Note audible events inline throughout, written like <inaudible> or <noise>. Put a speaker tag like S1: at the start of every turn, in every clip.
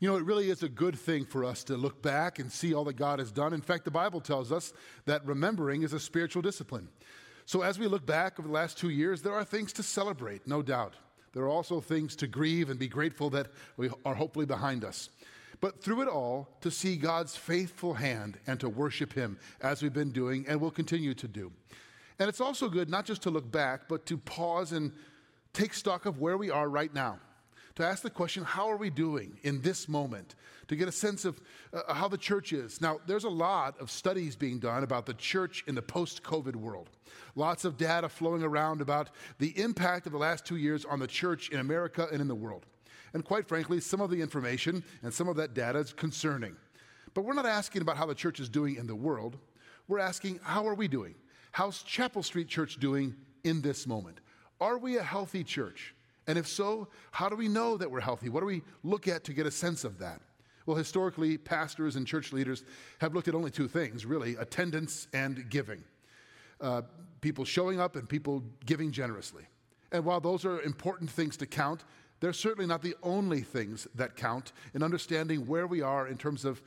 S1: You know, it really is a good thing for us to look back and see all that God has done. In fact, the Bible tells us that remembering is a spiritual discipline. So as we look back over the last two years, there are things to celebrate, no doubt. There are also things to grieve and be grateful that we are hopefully behind us. But through it all, to see God's faithful hand and to worship Him as we've been doing and will continue to do. And it's also good not just to look back, but to pause and take stock of where we are right now to ask the question, how are we doing in this moment? To get a sense of uh, how the church is. Now, there's a lot of studies being done about the church in the post COVID world. Lots of data flowing around about the impact of the last two years on the church in America and in the world. And quite frankly, some of the information and some of that data is concerning. But we're not asking about how the church is doing in the world. We're asking, how are we doing? How's Chapel Street Church doing in this moment? Are we a healthy church? And if so, how do we know that we're healthy? What do we look at to get a sense of that? Well, historically, pastors and church leaders have looked at only two things, really attendance and giving. Uh, people showing up and people giving generously. And while those are important things to count, they're certainly not the only things that count in understanding where we are in terms of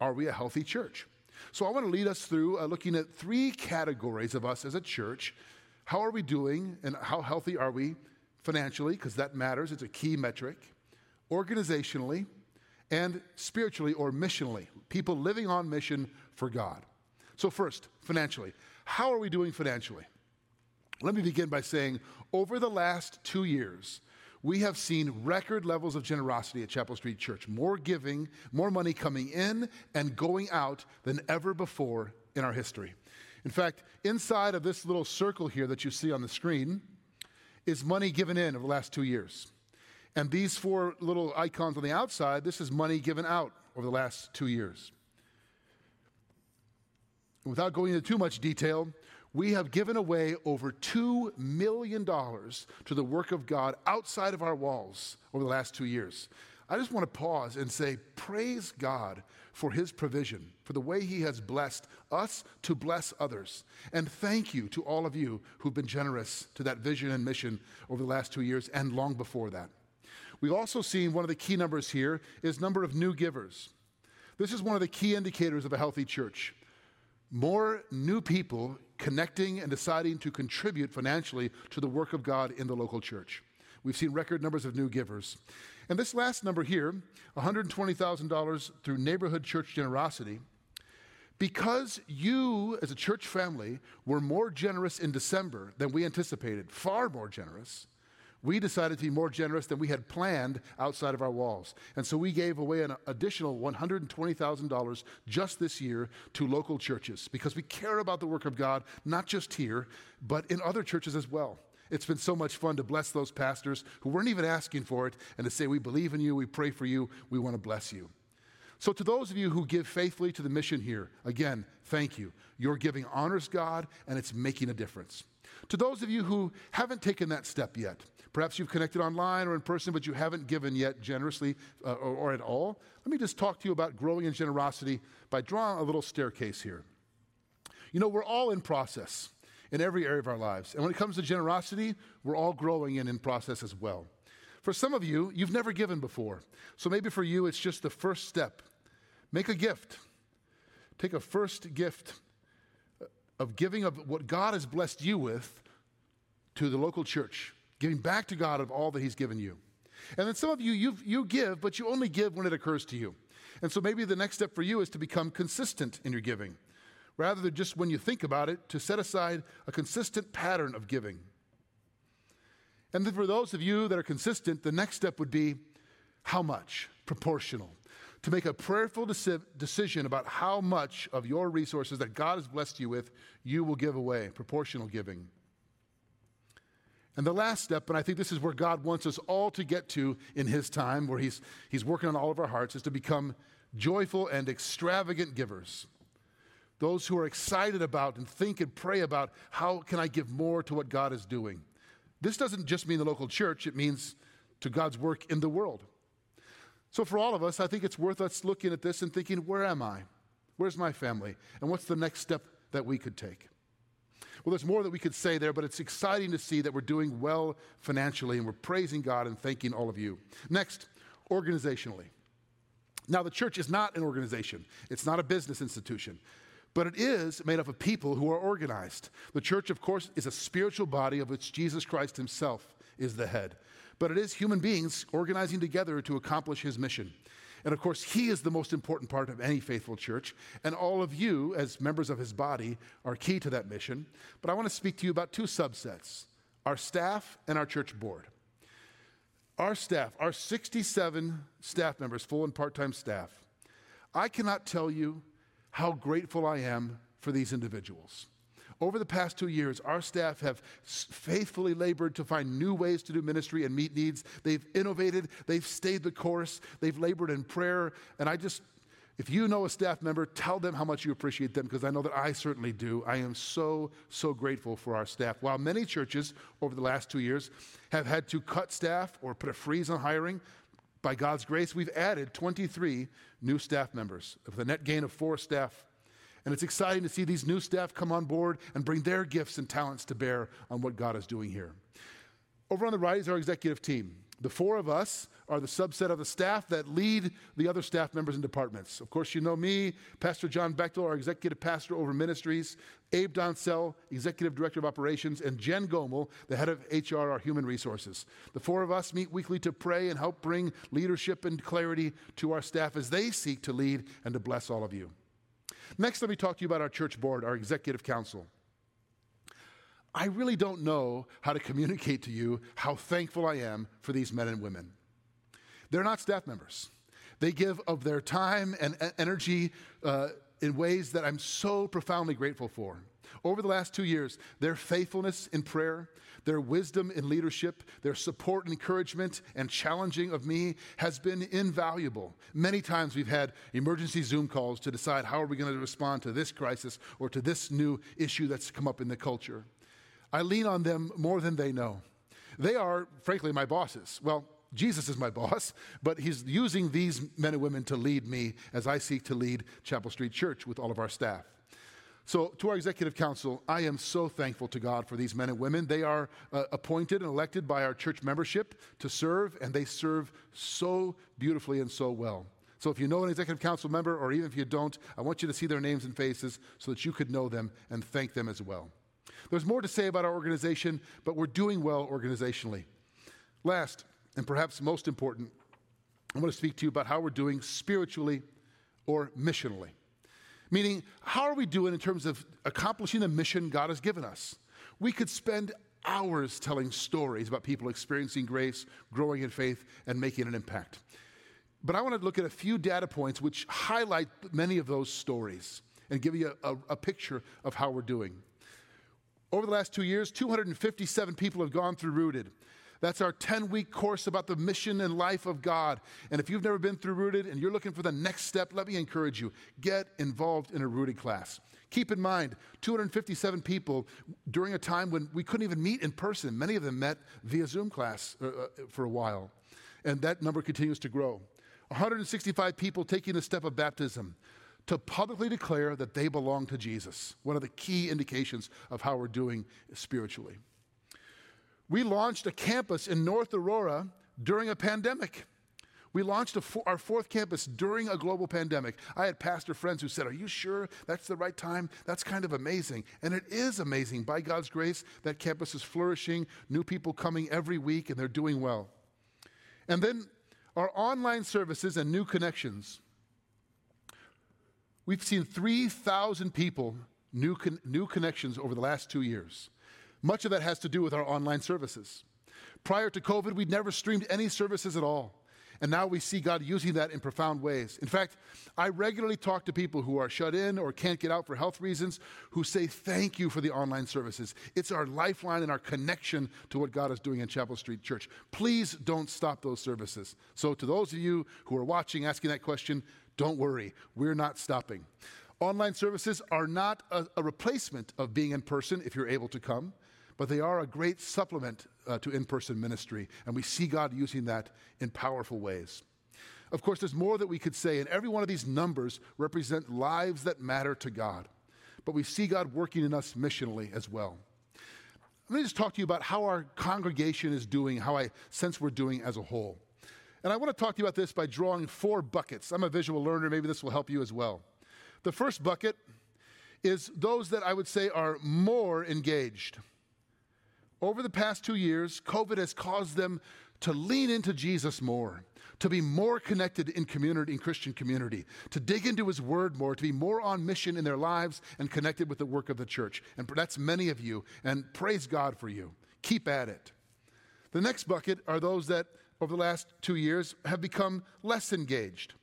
S1: are we a healthy church? So I want to lead us through uh, looking at three categories of us as a church. How are we doing and how healthy are we financially, because that matters, it's a key metric, organizationally, and spiritually or missionally, people living on mission for God. So, first, financially, how are we doing financially? Let me begin by saying over the last two years, we have seen record levels of generosity at Chapel Street Church, more giving, more money coming in and going out than ever before in our history. In fact, inside of this little circle here that you see on the screen, is money given in over the last two years. And these four little icons on the outside, this is money given out over the last two years. Without going into too much detail, we have given away over $2 million to the work of God outside of our walls over the last two years. I just want to pause and say, Praise God for his provision, for the way he has blessed us to bless others. And thank you to all of you who've been generous to that vision and mission over the last two years and long before that. We've also seen one of the key numbers here is number of new givers. This is one of the key indicators of a healthy church. More new people connecting and deciding to contribute financially to the work of God in the local church. We've seen record numbers of new givers. And this last number here, $120,000 through neighborhood church generosity, because you as a church family were more generous in December than we anticipated, far more generous, we decided to be more generous than we had planned outside of our walls. And so we gave away an additional $120,000 just this year to local churches because we care about the work of God, not just here, but in other churches as well. It's been so much fun to bless those pastors who weren't even asking for it and to say, We believe in you, we pray for you, we want to bless you. So, to those of you who give faithfully to the mission here, again, thank you. Your giving honors God and it's making a difference. To those of you who haven't taken that step yet, perhaps you've connected online or in person, but you haven't given yet generously uh, or, or at all, let me just talk to you about growing in generosity by drawing a little staircase here. You know, we're all in process in every area of our lives. And when it comes to generosity, we're all growing in in process as well. For some of you, you've never given before. So maybe for you, it's just the first step. Make a gift. Take a first gift of giving of what God has blessed you with to the local church, giving back to God of all that He's given you. And then some of you, you you give, but you only give when it occurs to you. And so maybe the next step for you is to become consistent in your giving rather than just when you think about it, to set aside a consistent pattern of giving. And then for those of you that are consistent, the next step would be how much? Proportional. To make a prayerful deci- decision about how much of your resources that God has blessed you with, you will give away, proportional giving. And the last step, and I think this is where God wants us all to get to in His time, where He's, he's working on all of our hearts, is to become joyful and extravagant givers those who are excited about and think and pray about how can I give more to what God is doing. This doesn't just mean the local church, it means to God's work in the world. So, for all of us, I think it's worth us looking at this and thinking, where am I? Where's my family? And what's the next step that we could take? Well, there's more that we could say there, but it's exciting to see that we're doing well financially and we're praising God and thanking all of you. Next, organizationally. Now, the church is not an organization, it's not a business institution. But it is made up of people who are organized. The church, of course, is a spiritual body of which Jesus Christ himself is the head. But it is human beings organizing together to accomplish his mission. And of course, he is the most important part of any faithful church. And all of you, as members of his body, are key to that mission. But I want to speak to you about two subsets our staff and our church board. Our staff, our 67 staff members, full and part time staff, I cannot tell you how grateful I am for these individuals. Over the past two years, our staff have faithfully labored to find new ways to do ministry and meet needs. They've innovated, they've stayed the course, they've labored in prayer. And I just, if you know a staff member, tell them how much you appreciate them because I know that I certainly do. I am so, so grateful for our staff. While many churches over the last two years have had to cut staff or put a freeze on hiring, by God's grace, we've added 23 new staff members with a net gain of four staff and it's exciting to see these new staff come on board and bring their gifts and talents to bear on what God is doing here. Over on the right is our executive team. The four of us are the subset of the staff that lead the other staff members and departments. Of course, you know me, Pastor John Bechtel, our executive pastor over ministries, Abe Doncel, executive director of operations, and Jen Gomel, the head of HR, our human resources. The four of us meet weekly to pray and help bring leadership and clarity to our staff as they seek to lead and to bless all of you. Next, let me talk to you about our church board, our executive council. I really don't know how to communicate to you how thankful I am for these men and women. They're not staff members. They give of their time and energy uh, in ways that I'm so profoundly grateful for. Over the last two years, their faithfulness in prayer, their wisdom in leadership, their support and encouragement and challenging of me has been invaluable. Many times we've had emergency Zoom calls to decide how are we going to respond to this crisis or to this new issue that's come up in the culture. I lean on them more than they know. They are, frankly, my bosses. Well, Jesus is my <laughs> boss, but he's using these men and women to lead me as I seek to lead Chapel Street Church with all of our staff. So, to our executive council, I am so thankful to God for these men and women. They are uh, appointed and elected by our church membership to serve, and they serve so beautifully and so well. So, if you know an executive council member, or even if you don't, I want you to see their names and faces so that you could know them and thank them as well. There's more to say about our organization, but we're doing well organizationally. Last, and perhaps most important, I want to speak to you about how we're doing spiritually or missionally. Meaning, how are we doing in terms of accomplishing the mission God has given us? We could spend hours telling stories about people experiencing grace, growing in faith, and making an impact. But I want to look at a few data points which highlight many of those stories and give you a, a, a picture of how we're doing. Over the last two years, 257 people have gone through Rooted. That's our 10 week course about the mission and life of God. And if you've never been through Rooted and you're looking for the next step, let me encourage you get involved in a Rooted class. Keep in mind, 257 people during a time when we couldn't even meet in person. Many of them met via Zoom class uh, uh for a while. And that number continues to grow. 165 people taking the step of baptism to publicly declare that they belong to Jesus. One of the key indications of how we're doing spiritually we launched a campus in North Aurora during a pandemic. We launched our fourth campus during a global pandemic. I had pastor friends who said, Are you sure that's the right time? That's kind of amazing. And it is amazing. By God's grace, that campus is flourishing, new people coming every week, and they're doing well. And then our online services and new connections. We've seen 3,000 people, new, con- new connections over the last two years. Much of that has to do with our online services. Prior to COVID, we'd never streamed any services at all. And now we see God using that in profound ways. In fact, I regularly talk to people who are shut in or can't get out for health reasons who say, Thank you for the online services. It's our lifeline and our connection to what God is doing in Chapel Street Church. Please don't stop those services. So, to those of you who are watching, asking that question, don't worry, we're not stopping. Online services are not a, a replacement of being in person if you're able to come but they are a great supplement uh, to in person ministry, and we see God using that in powerful ways. Of course, there's more that we could say, and every one of these numbers represent lives that matter to God. But we see God working in us missionally as well. Let me just talk to you about how our congregation is doing, how I sense we're doing as a whole. And I want to talk to you about this by drawing four buckets. I'm a visual learner, maybe this will help you as well. The first bucket is those that I would say are more engaged. Over the past two years, COVID has caused them to lean into Jesus more, to be more connected in community, in Christian community, to dig into his word more, to be more on mission in their lives and connected with the work of the church. And that's many of you, and praise God for you. Keep at it. The next bucket are those that over the last two years have become less engaged.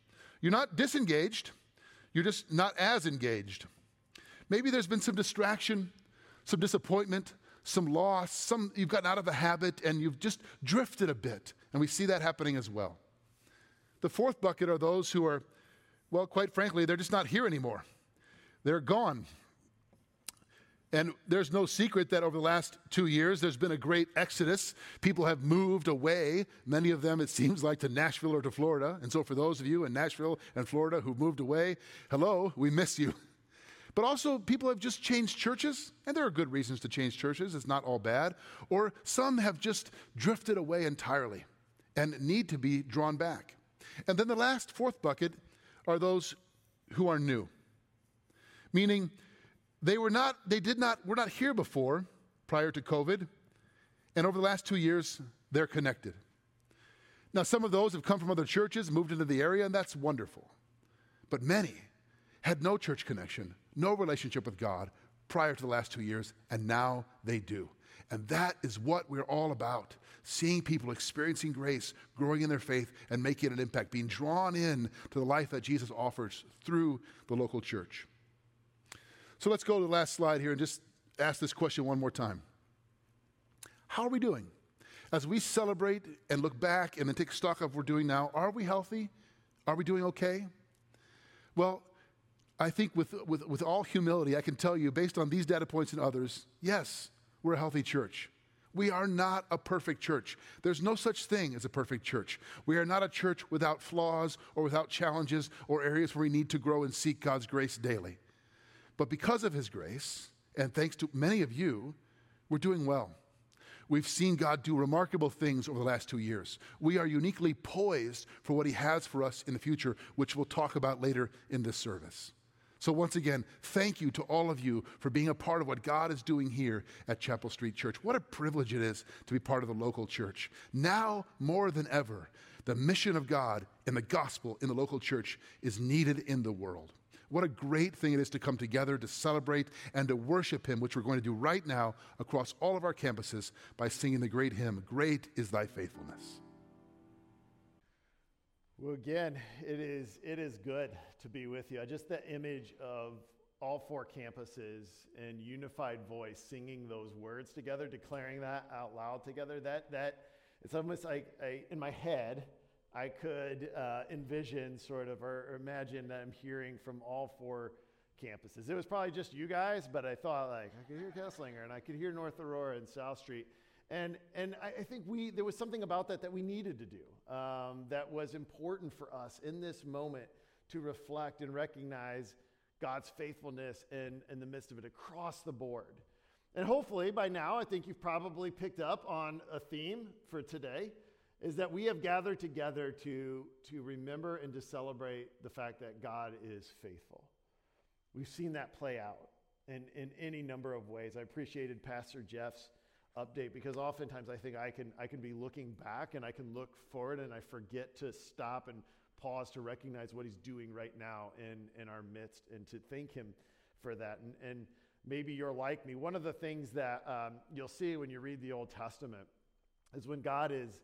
S1: You're not disengaged, you're just not as engaged. Maybe there's been some distraction, some disappointment, some loss, some you've gotten out of the habit and you've just drifted a bit. And we see that happening as well. The fourth bucket are those who are, well, quite frankly, they're just not here anymore. They're gone. And there's no secret that over the last two years, there's been a great exodus. People have moved away, many of them, it seems like, to Nashville or to Florida. And so, for those of you in Nashville and Florida who've moved away, hello, we miss you. <laughs> But also, people have just changed churches, and there are good reasons to change churches. It's not all bad. Or some have just drifted away entirely and need to be drawn back. And then the last, fourth bucket are those who are new, meaning they were not, they did not, were not here before, prior to COVID, and over the last two years, they're connected. Now, some of those have come from other churches, moved into the area, and that's wonderful. But many had no church connection, no relationship with God prior to the last two years, and now they do. And that is what we're all about seeing people experiencing grace, growing in their faith, and making an impact, being drawn in to the life that Jesus offers through the local church. So let's go to the last slide here and just ask this question one more time. How are we doing? As we celebrate and look back and then take stock of what we're doing now, are we healthy? Are we doing okay? Well, I think with, with, with all humility, I can tell you, based on these data points and others, yes, we're a healthy church. We are not a perfect church. There's no such thing as a perfect church. We are not a church without flaws or without challenges or areas where we need to grow and seek God's grace daily. But because of His grace, and thanks to many of you, we're doing well. We've seen God do remarkable things over the last two years. We are uniquely poised for what He has for us in the future, which we'll talk about later in this service. So, once again, thank you to all of you for being a part of what God is doing here at Chapel Street Church. What a privilege it is to be part of the local church. Now, more than ever, the mission of God and the gospel in the local church is needed in the world. What a great thing it is to come together to celebrate and to worship Him, which we're going to do right now across all of our campuses by singing the great hymn, Great is Thy Faithfulness.
S2: Well, again, it is, it is good to be with you. Just the image of all four campuses and unified voice singing those words together, declaring that out loud together, that, that it's almost like I, in my head, I could uh, envision sort of or, imagine that I'm hearing from all four campuses. It was probably just you guys, but I thought like I could hear Keslinger and I could hear North Aurora and South Street. And, and I, think we, there was something about that that we needed to do um, that was important for us in this moment to reflect and recognize God's faithfulness in, in the midst of it across the board. And hopefully by now, I think you've probably picked up on a theme for today is that we have gathered together to, to remember and to celebrate the fact that God is faithful. We've seen that play out in, in any number of ways. I appreciated Pastor Jeff's update because oftentimes I think I can I can be looking back and I can look forward and I forget to stop and pause to recognize what he's doing right now in in our midst and to thank him for that and and maybe you're like me one of the things that um, you'll see when you read the Old Testament is when God is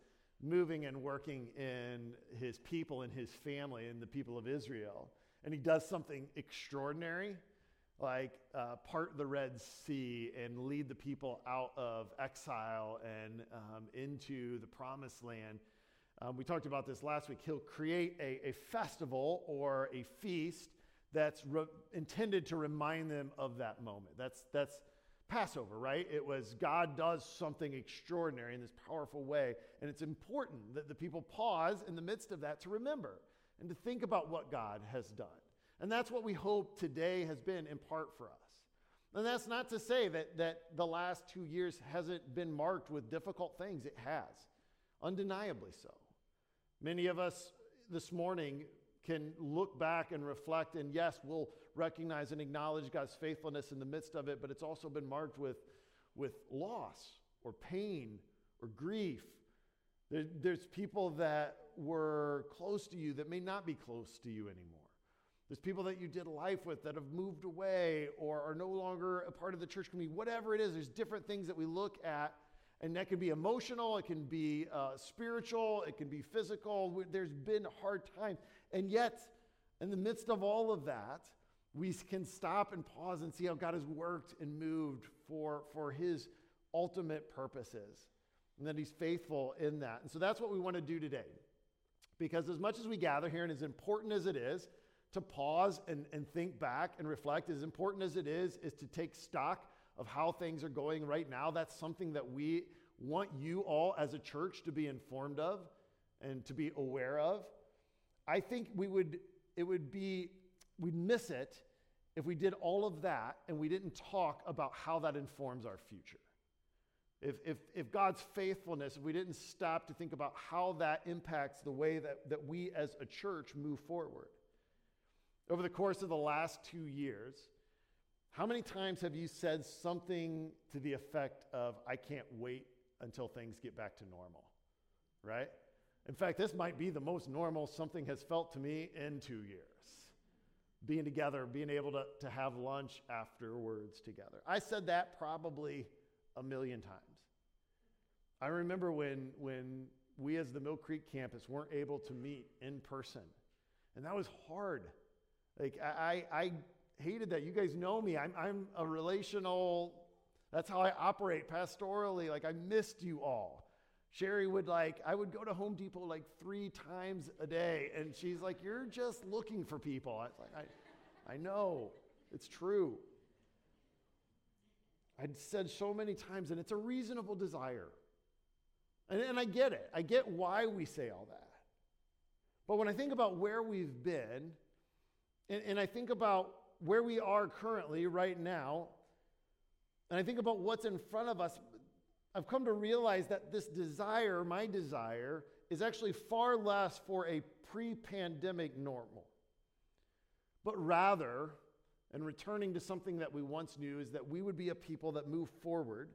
S2: moving and working in his people and his family and the people of Israel and he does something extraordinary like uh, part the Red Sea and lead the people out of exile and um, into the promised land. Um, we talked about this last week. He'll create a, a festival or a feast that's re- intended to remind them of that moment. That's, that's Passover, right? It was God does something extraordinary in this powerful way. And it's important that the people pause in the midst of that to remember and to think about what God has done. And that's what we hope today has been in part for us. And that's not to say that, that the last two years hasn't been marked with difficult things. It has, undeniably so. Many of us this morning can look back and reflect, and yes, we'll recognize and acknowledge God's faithfulness in the midst of it, but it's also been marked with, with loss or pain or grief. There, there's people that were close to you that may not be close to you anymore. There's people that you did life with that have moved away or are no longer a part of the church community. Whatever it is, there's different things that we look at, and that can be emotional, it can be uh, spiritual, it can be physical. There's been hard times. And yet, in the midst of all of that, we can stop and pause and see how God has worked and moved for, for his ultimate purposes and that he's faithful in that. And so that's what we want to do today. Because as much as we gather here, and as important as it is to pause and, and think back and reflect, as important as it is, is to take stock of how things are going right now. That's something that we want you all as a church to be informed of and to be aware of. I think we would, it would be, we'd miss it if we did all of that and we didn't talk about how that informs our future. If, if, if God's faithfulness, if we didn't stop to think about how that impacts the way that, that we as a church move forward. Over the course of the last two years, how many times have you said something to the effect of, I can't wait until things get back to normal? Right? In fact, this might be the most normal something has felt to me in two years. Being together, being able to, to have lunch afterwards together. I said that probably a million times. I remember when, when we, as the Mill Creek campus, weren't able to meet in person, and that was hard. Like, I, I, I hated that. You guys know me. I'm, I'm a relational, that's how I operate pastorally. Like, I missed you all. Sherry would like, I would go to Home Depot like three times a day, and she's like, You're just looking for people. I was like, I, I know, it's true. I'd said so many times, and it's a reasonable desire. And, and I get it. I get why we say all that. But when I think about where we've been, and, and I think about where we are currently right now, and I think about what's in front of us, I've come to realize that this desire, my desire, is actually far less for a pre pandemic normal, but rather, and returning to something that we once knew, is that we would be a people that move forward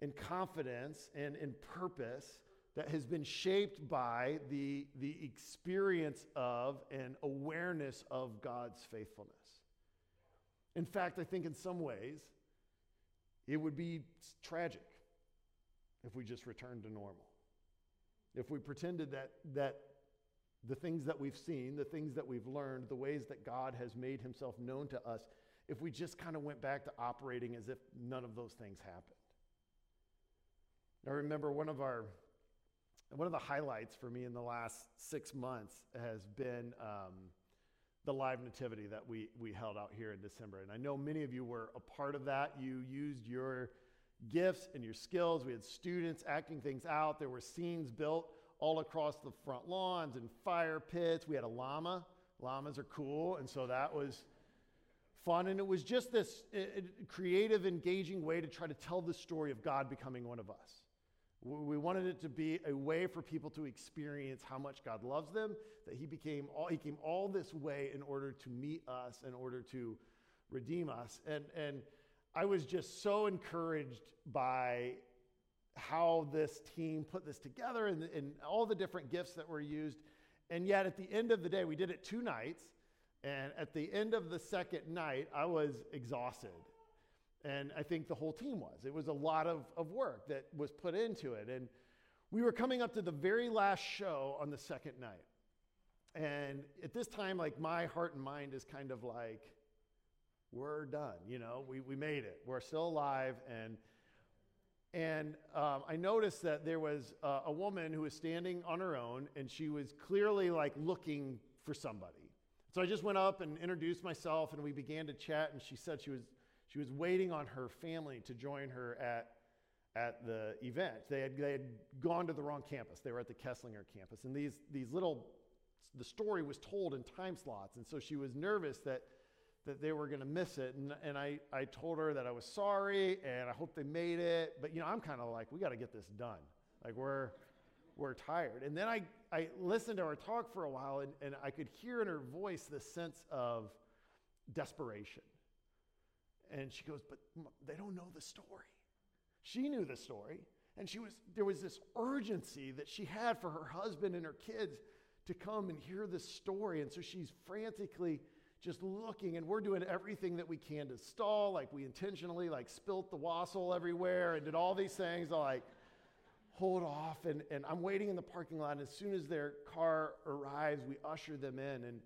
S2: in confidence and in purpose that has been shaped by the, the experience of and awareness of God's faithfulness. In fact, I think in some ways, it would be tragic if we just returned to normal. If we pretended that, that the things that we've seen, the things that we've learned, the ways that God has made himself known to us, if we just kind of went back to operating as if none of those things happened. I remember one of our one of the highlights for me in the last six months has been um, the live nativity that we, we held out here in December. And I know many of you were a part of that. You used your gifts and your skills. We had students acting things out. There were scenes built all across the front lawns and fire pits. We had a llama. Llamas are cool. And so that was fun. And it was just this creative, engaging way to try to tell the story of God becoming one of us. We wanted it to be a way for people to experience how much God loves them, that He became all, He came all this way in order to meet us, in order to redeem us. And, and I was just so encouraged by how this team put this together and, and all the different gifts that were used. And yet, at the end of the day, we did it two nights. And at the end of the second night, I was exhausted. And I think the whole team was. It was a lot of, of work that was put into it. And we were coming up to the very last show on the second night. And at this time, like my heart and mind is kind of like, we're done. You know, we, we made it. We're still alive. And, and um, I noticed that there was a, woman who was standing on her own and she was clearly like looking for somebody. So I just went up and introduced myself and we began to chat. And she said she was, she was waiting on her family to join her at, at the event. They had, they had gone to the wrong campus. They were at the Keslinger campus. And these, these little, the story was told in time slots. And so she was nervous that that they were going to miss it. And, and I, I told her that I was sorry and I hope they made it. But, you know, I'm kind of like, we got to get this done. Like, we're, were tired. And then I, I listened to her talk for a while, and, and I could hear in her voice this sense of desperation. And she goes, But they don't know the story. She knew the story. And she was, there was this urgency that she had for her husband and her kids to come and hear this story. And so she's frantically just looking, and we're doing everything that we can to stall. Like we intentionally like spilt the wassail everywhere and did all these things. Like, hold off. And, and I'm waiting in the parking lot. And as soon as their car arrives, we usher them in. And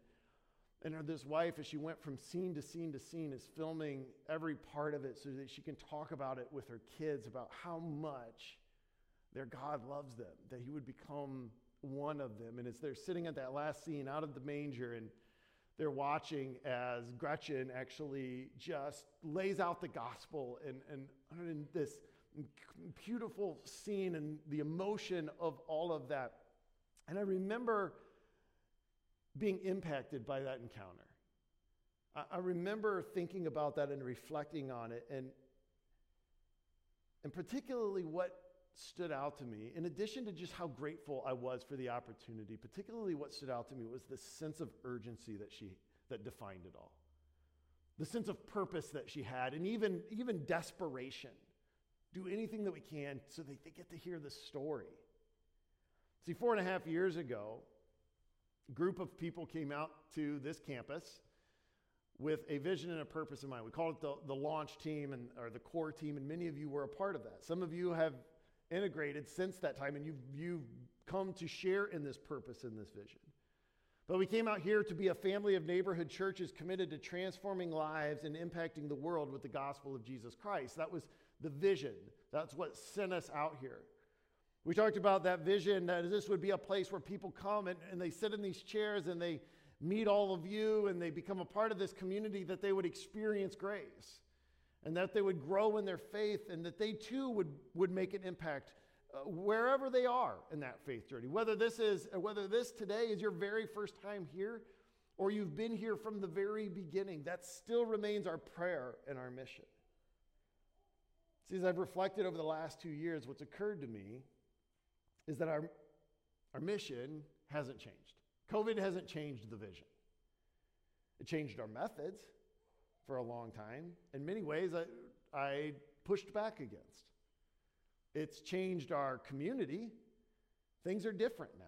S2: and this wife, as she went from scene to scene to scene, is filming every part of it so that she can talk about it with her kids about how much their God loves them, that He would become one of them. And as they're sitting at that last scene out of the manger and they're watching as Gretchen actually just lays out the gospel and, and, this beautiful scene and the emotion of all of that. And I remember being impacted by that encounter. I, I remember thinking about that and reflecting on it, and, and particularly what stood out to me, in addition to just how grateful I was for the opportunity, particularly what stood out to me was the sense of urgency that she that defined it all. The sense of purpose that she had, and even, even desperation. Do anything that we can so that they get to hear the story. See, four and a half years ago, a group of people came out to this campus with a vision and a purpose in mind. We call it the, the launch team and, or the core team, and many of you were a part of that. Some of you have integrated since that time, and you've, you've come to share in this purpose and this vision. But we came out here to be a family of neighborhood churches committed to transforming lives and impacting the world with the gospel of Jesus Christ. That was the vision. That's what sent us out here. We talked about that vision that this would be a place where people come and, and they sit in these chairs and they meet all of you and they become a part of this community, that they would experience grace and that they would grow in their faith and that they too would, would make an impact uh, wherever they are in that faith journey. Whether this is, whether this today is your very first time here or you've been here from the very beginning, that still remains our prayer and our mission. See, as I've reflected over the last two years, what's occurred to me is that our, our mission hasn't changed. COVID hasn't changed the vision. It changed our methods for a long time. In many ways, I, I pushed back against. It's changed our community. Things are different now.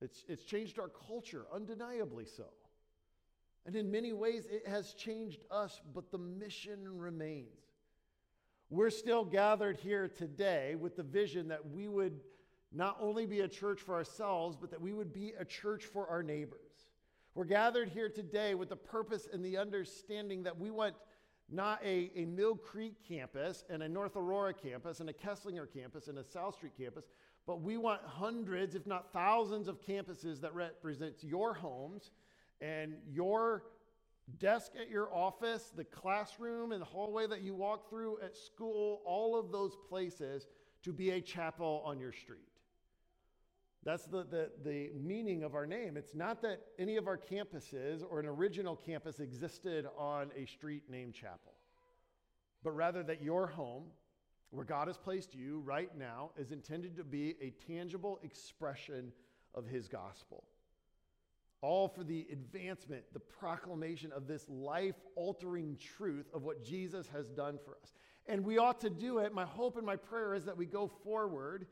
S2: It's, it's changed our culture, undeniably so. And in many ways, it has changed us, but the mission remains. We're still gathered here today with the vision that we would not only be a church for ourselves, but that we would be a church for our neighbors. We're gathered here today with the purpose and the understanding that we want not a, a Mill Creek campus and a North Aurora campus and a Keslinger campus and a South Street campus, but we want hundreds, if not thousands, of campuses that represent your homes and your desk at your office, the classroom and the hallway that you walk through at school, all of those places to be a chapel on your street. That's the, the, the meaning of our name. It's not that any of our campuses or an original campus existed on a street named chapel, but rather that your home, where God has placed you right now, is intended to be a tangible expression of His gospel all for the advancement, the proclamation of this life altering truth of what Jesus has done for us. And we ought to do it. My hope and my prayer is that we go forward,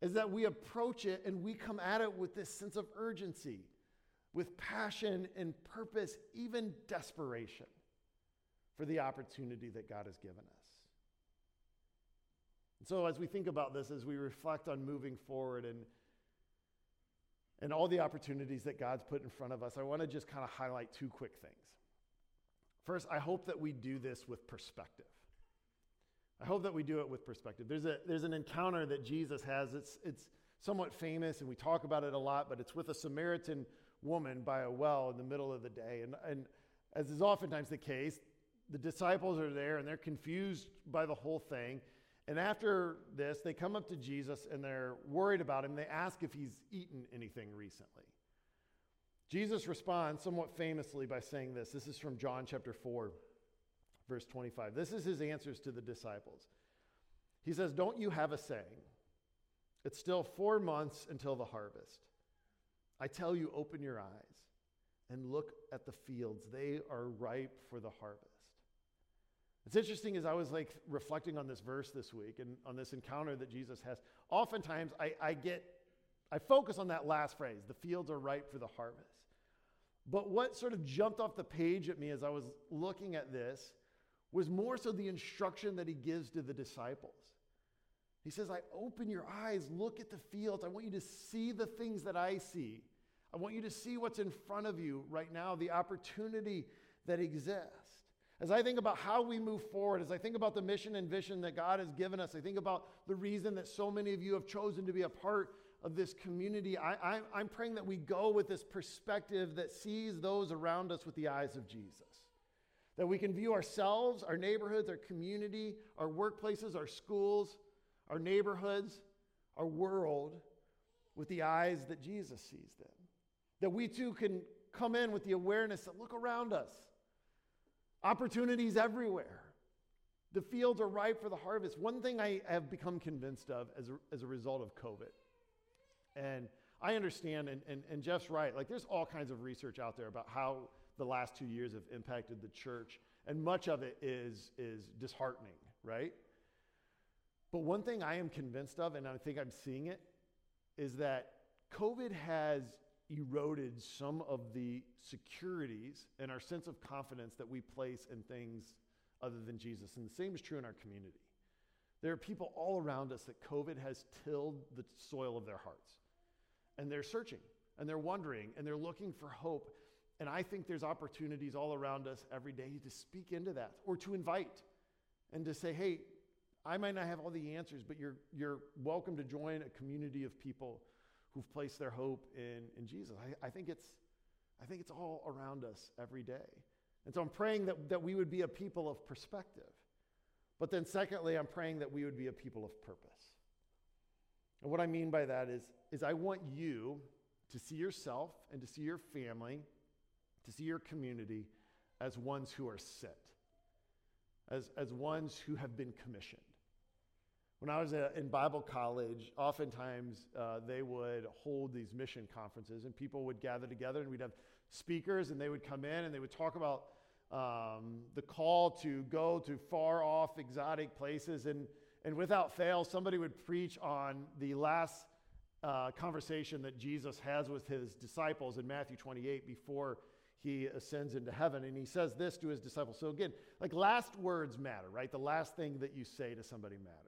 S2: is that we approach it and we come at it with this sense of urgency, with passion and purpose, even desperation for the opportunity that God has given us. And so, as we think about this, as we reflect on moving forward and and all the opportunities that God's put in front of us, I want to just kind of highlight two quick things. First, I hope that we do this with perspective. I hope that we do it with perspective. There's, a, there's an encounter that Jesus has. It's, it's somewhat famous, and we talk about it a lot, but it's with a Samaritan woman by a well in the middle of the day. And, and as is oftentimes the case, the disciples are there and they're confused by the whole thing. And after this, they come up to Jesus and they're worried about him. They ask if he's eaten anything recently. Jesus responds somewhat famously by saying this. This is from John chapter 4, verse 25. This is his answers to the disciples. He says, Don't you have a saying? It's still four months until the harvest. I tell you, open your eyes and look at the fields. They are ripe for the harvest. It's interesting as I was like reflecting on this verse this week and on this encounter that Jesus has. Oftentimes I, I get, I focus on that last phrase the fields are ripe for the harvest. But what sort of jumped off the page at me as I was looking at this was more so the instruction that he gives to the disciples. He says, I open your eyes, look at the fields. I want you to see the things that I see. I want you to see what's in front of you right now, the opportunity that exists. As I think about how we move forward, as I think about the mission and vision that God has given us, I think about the reason that so many of you have chosen to be a part of this community. I, am praying that we go with this perspective that sees those around us with the eyes of Jesus. That we can view ourselves, our neighborhoods, our community, our workplaces, our schools, our neighborhoods, our world with the eyes that Jesus sees them. That we too can come in with the awareness that look around us Opportunities everywhere. The fields are ripe for the harvest. One thing I have become convinced of as a, as a result of COVID, and I understand, and, and, and Jeff's right, like there's all kinds of research out there about how the last two years have impacted the church, and much of it is, is disheartening, right? But one thing I am convinced of, and I think I'm seeing it, is that COVID has eroded some of the securities and our sense of confidence that we place in things other than Jesus. And the same is true in our community. There are people all around us that COVID has tilled the soil of their hearts. And they're searching and they're wondering and they're looking for hope. And I think there's opportunities all around us every day to speak into that or to invite and to say, hey, I might not have all the answers, but you're, you're welcome to join a community of people who've placed their hope in, in Jesus. I, I, think it's, I think it's all around us every day. And so I'm praying that, that we would be a people of perspective. But then, secondly, I'm praying that we would be a people of purpose. And what I mean by that is, is I want you to see yourself and to see your family, to see your community as ones who are sent, as, as ones who have been commissioned. When I was uh, in Bible college, oftentimes uh, they would hold these mission conferences, and people would gather together, and we'd have speakers, and they would come in and they would talk about um, the call to go to far off, exotic places. And, and without fail, somebody would preach on the last uh, conversation that Jesus has with his disciples in Matthew 28 before he ascends into heaven. And he says this to his disciples. So, again, like last words matter, right? The last thing that you say to somebody matters.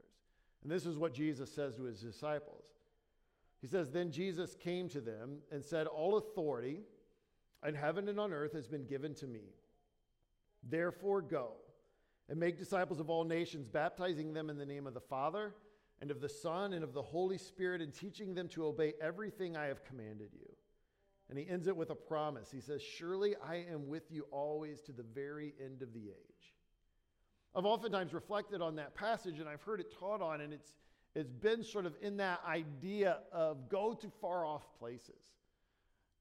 S2: And this is what Jesus says to his disciples. He says, Then Jesus came to them and said, All authority in heaven and on earth has been given to me. Therefore, go and make disciples of all nations, baptizing them in the name of the Father and of the Son and of the Holy Spirit, and teaching them to obey everything I have commanded you. And he ends it with a promise. He says, Surely I am with you always to the very end of the age. I've oftentimes reflected on that passage and I've heard it taught on, and it's, it's been sort of in that idea of go to far off places.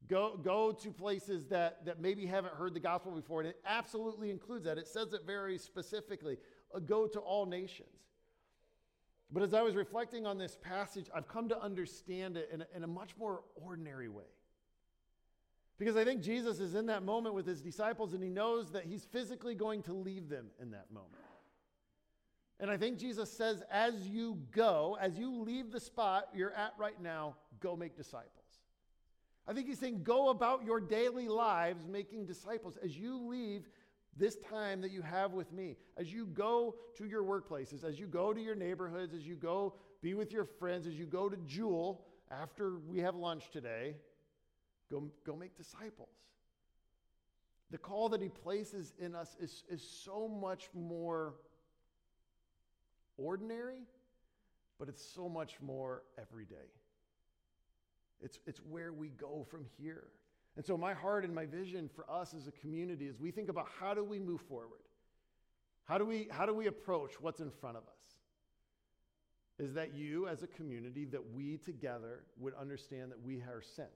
S2: Go, go to places that, that maybe haven't heard the gospel before, and it absolutely includes that. It says it very specifically uh, go to all nations. But as I was reflecting on this passage, I've come to understand it in a, in a much more ordinary way. Because I think Jesus is in that moment with his disciples and he knows that he's physically going to leave them in that moment. And I think Jesus says, as you go, as you leave the spot you're at right now, go make disciples. I think he's saying, go about your daily lives making disciples as you leave this time that you have with me, as you go to your workplaces, as you go to your neighborhoods, as you go be with your friends, as you go to Jewel after we have lunch today, go, go make disciples. The call that he places in us is, is so much more ordinary, but it's so much more everyday. It's, it's where we go from here. And so, my heart and my vision for us as a community is we think about how do we move forward? How do we, how do we approach what's in front of us? Is that you, as a community, that we together would understand that we are sent,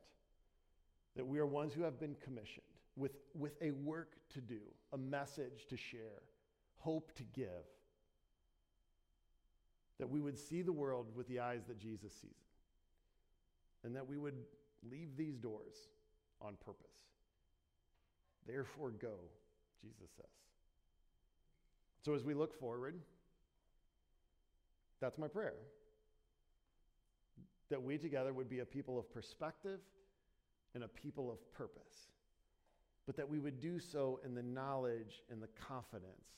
S2: that we are ones who have been commissioned with, with a work to do, a message to share, hope to give, that we would see the world with the eyes that Jesus sees it, and that we would leave these doors on purpose. Therefore, go, Jesus says. So, as we look forward, that's my prayer. That we together would be a people of perspective and a people of purpose, but that we would do so in the knowledge and the confidence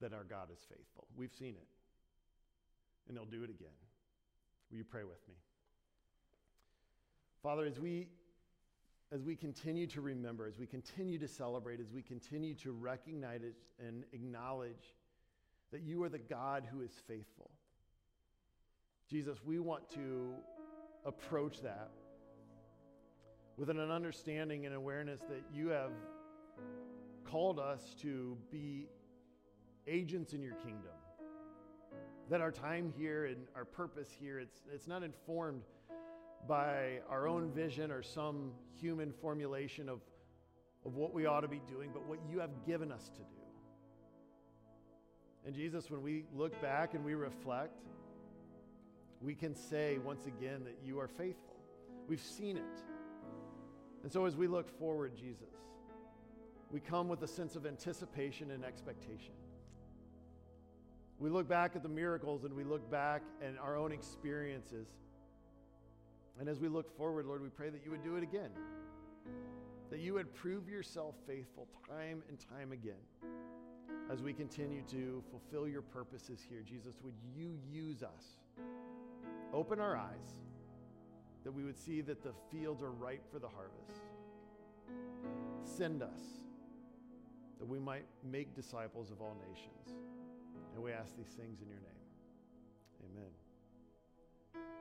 S2: that our God is faithful. We've seen it, and He'll do it again. Will you pray with me? Father, as we as we continue to remember, as we continue to celebrate, as we continue to recognize and acknowledge that you are the God who is faithful. Jesus, we want to approach that with an understanding and awareness that you have called us to be agents in your kingdom. That our time here and our purpose here, it's, it's not informed by our own vision or some human formulation of, of what we ought to be doing, but what you have given us to do. And Jesus, when we look back and we reflect, we can say once again that you are faithful. We've seen it. And so as we look forward, Jesus, we come with a sense of anticipation and expectation. We look back at the miracles and we look back at our own experiences. And as we look forward, Lord, we pray that you would do it again. That you would prove yourself faithful time and time again. As we continue to fulfill your purposes here, Jesus, would you use us? Open our eyes that we would see that the fields are ripe for the harvest. Send us that we might make disciples of all nations. And we ask these things in your name. Amen.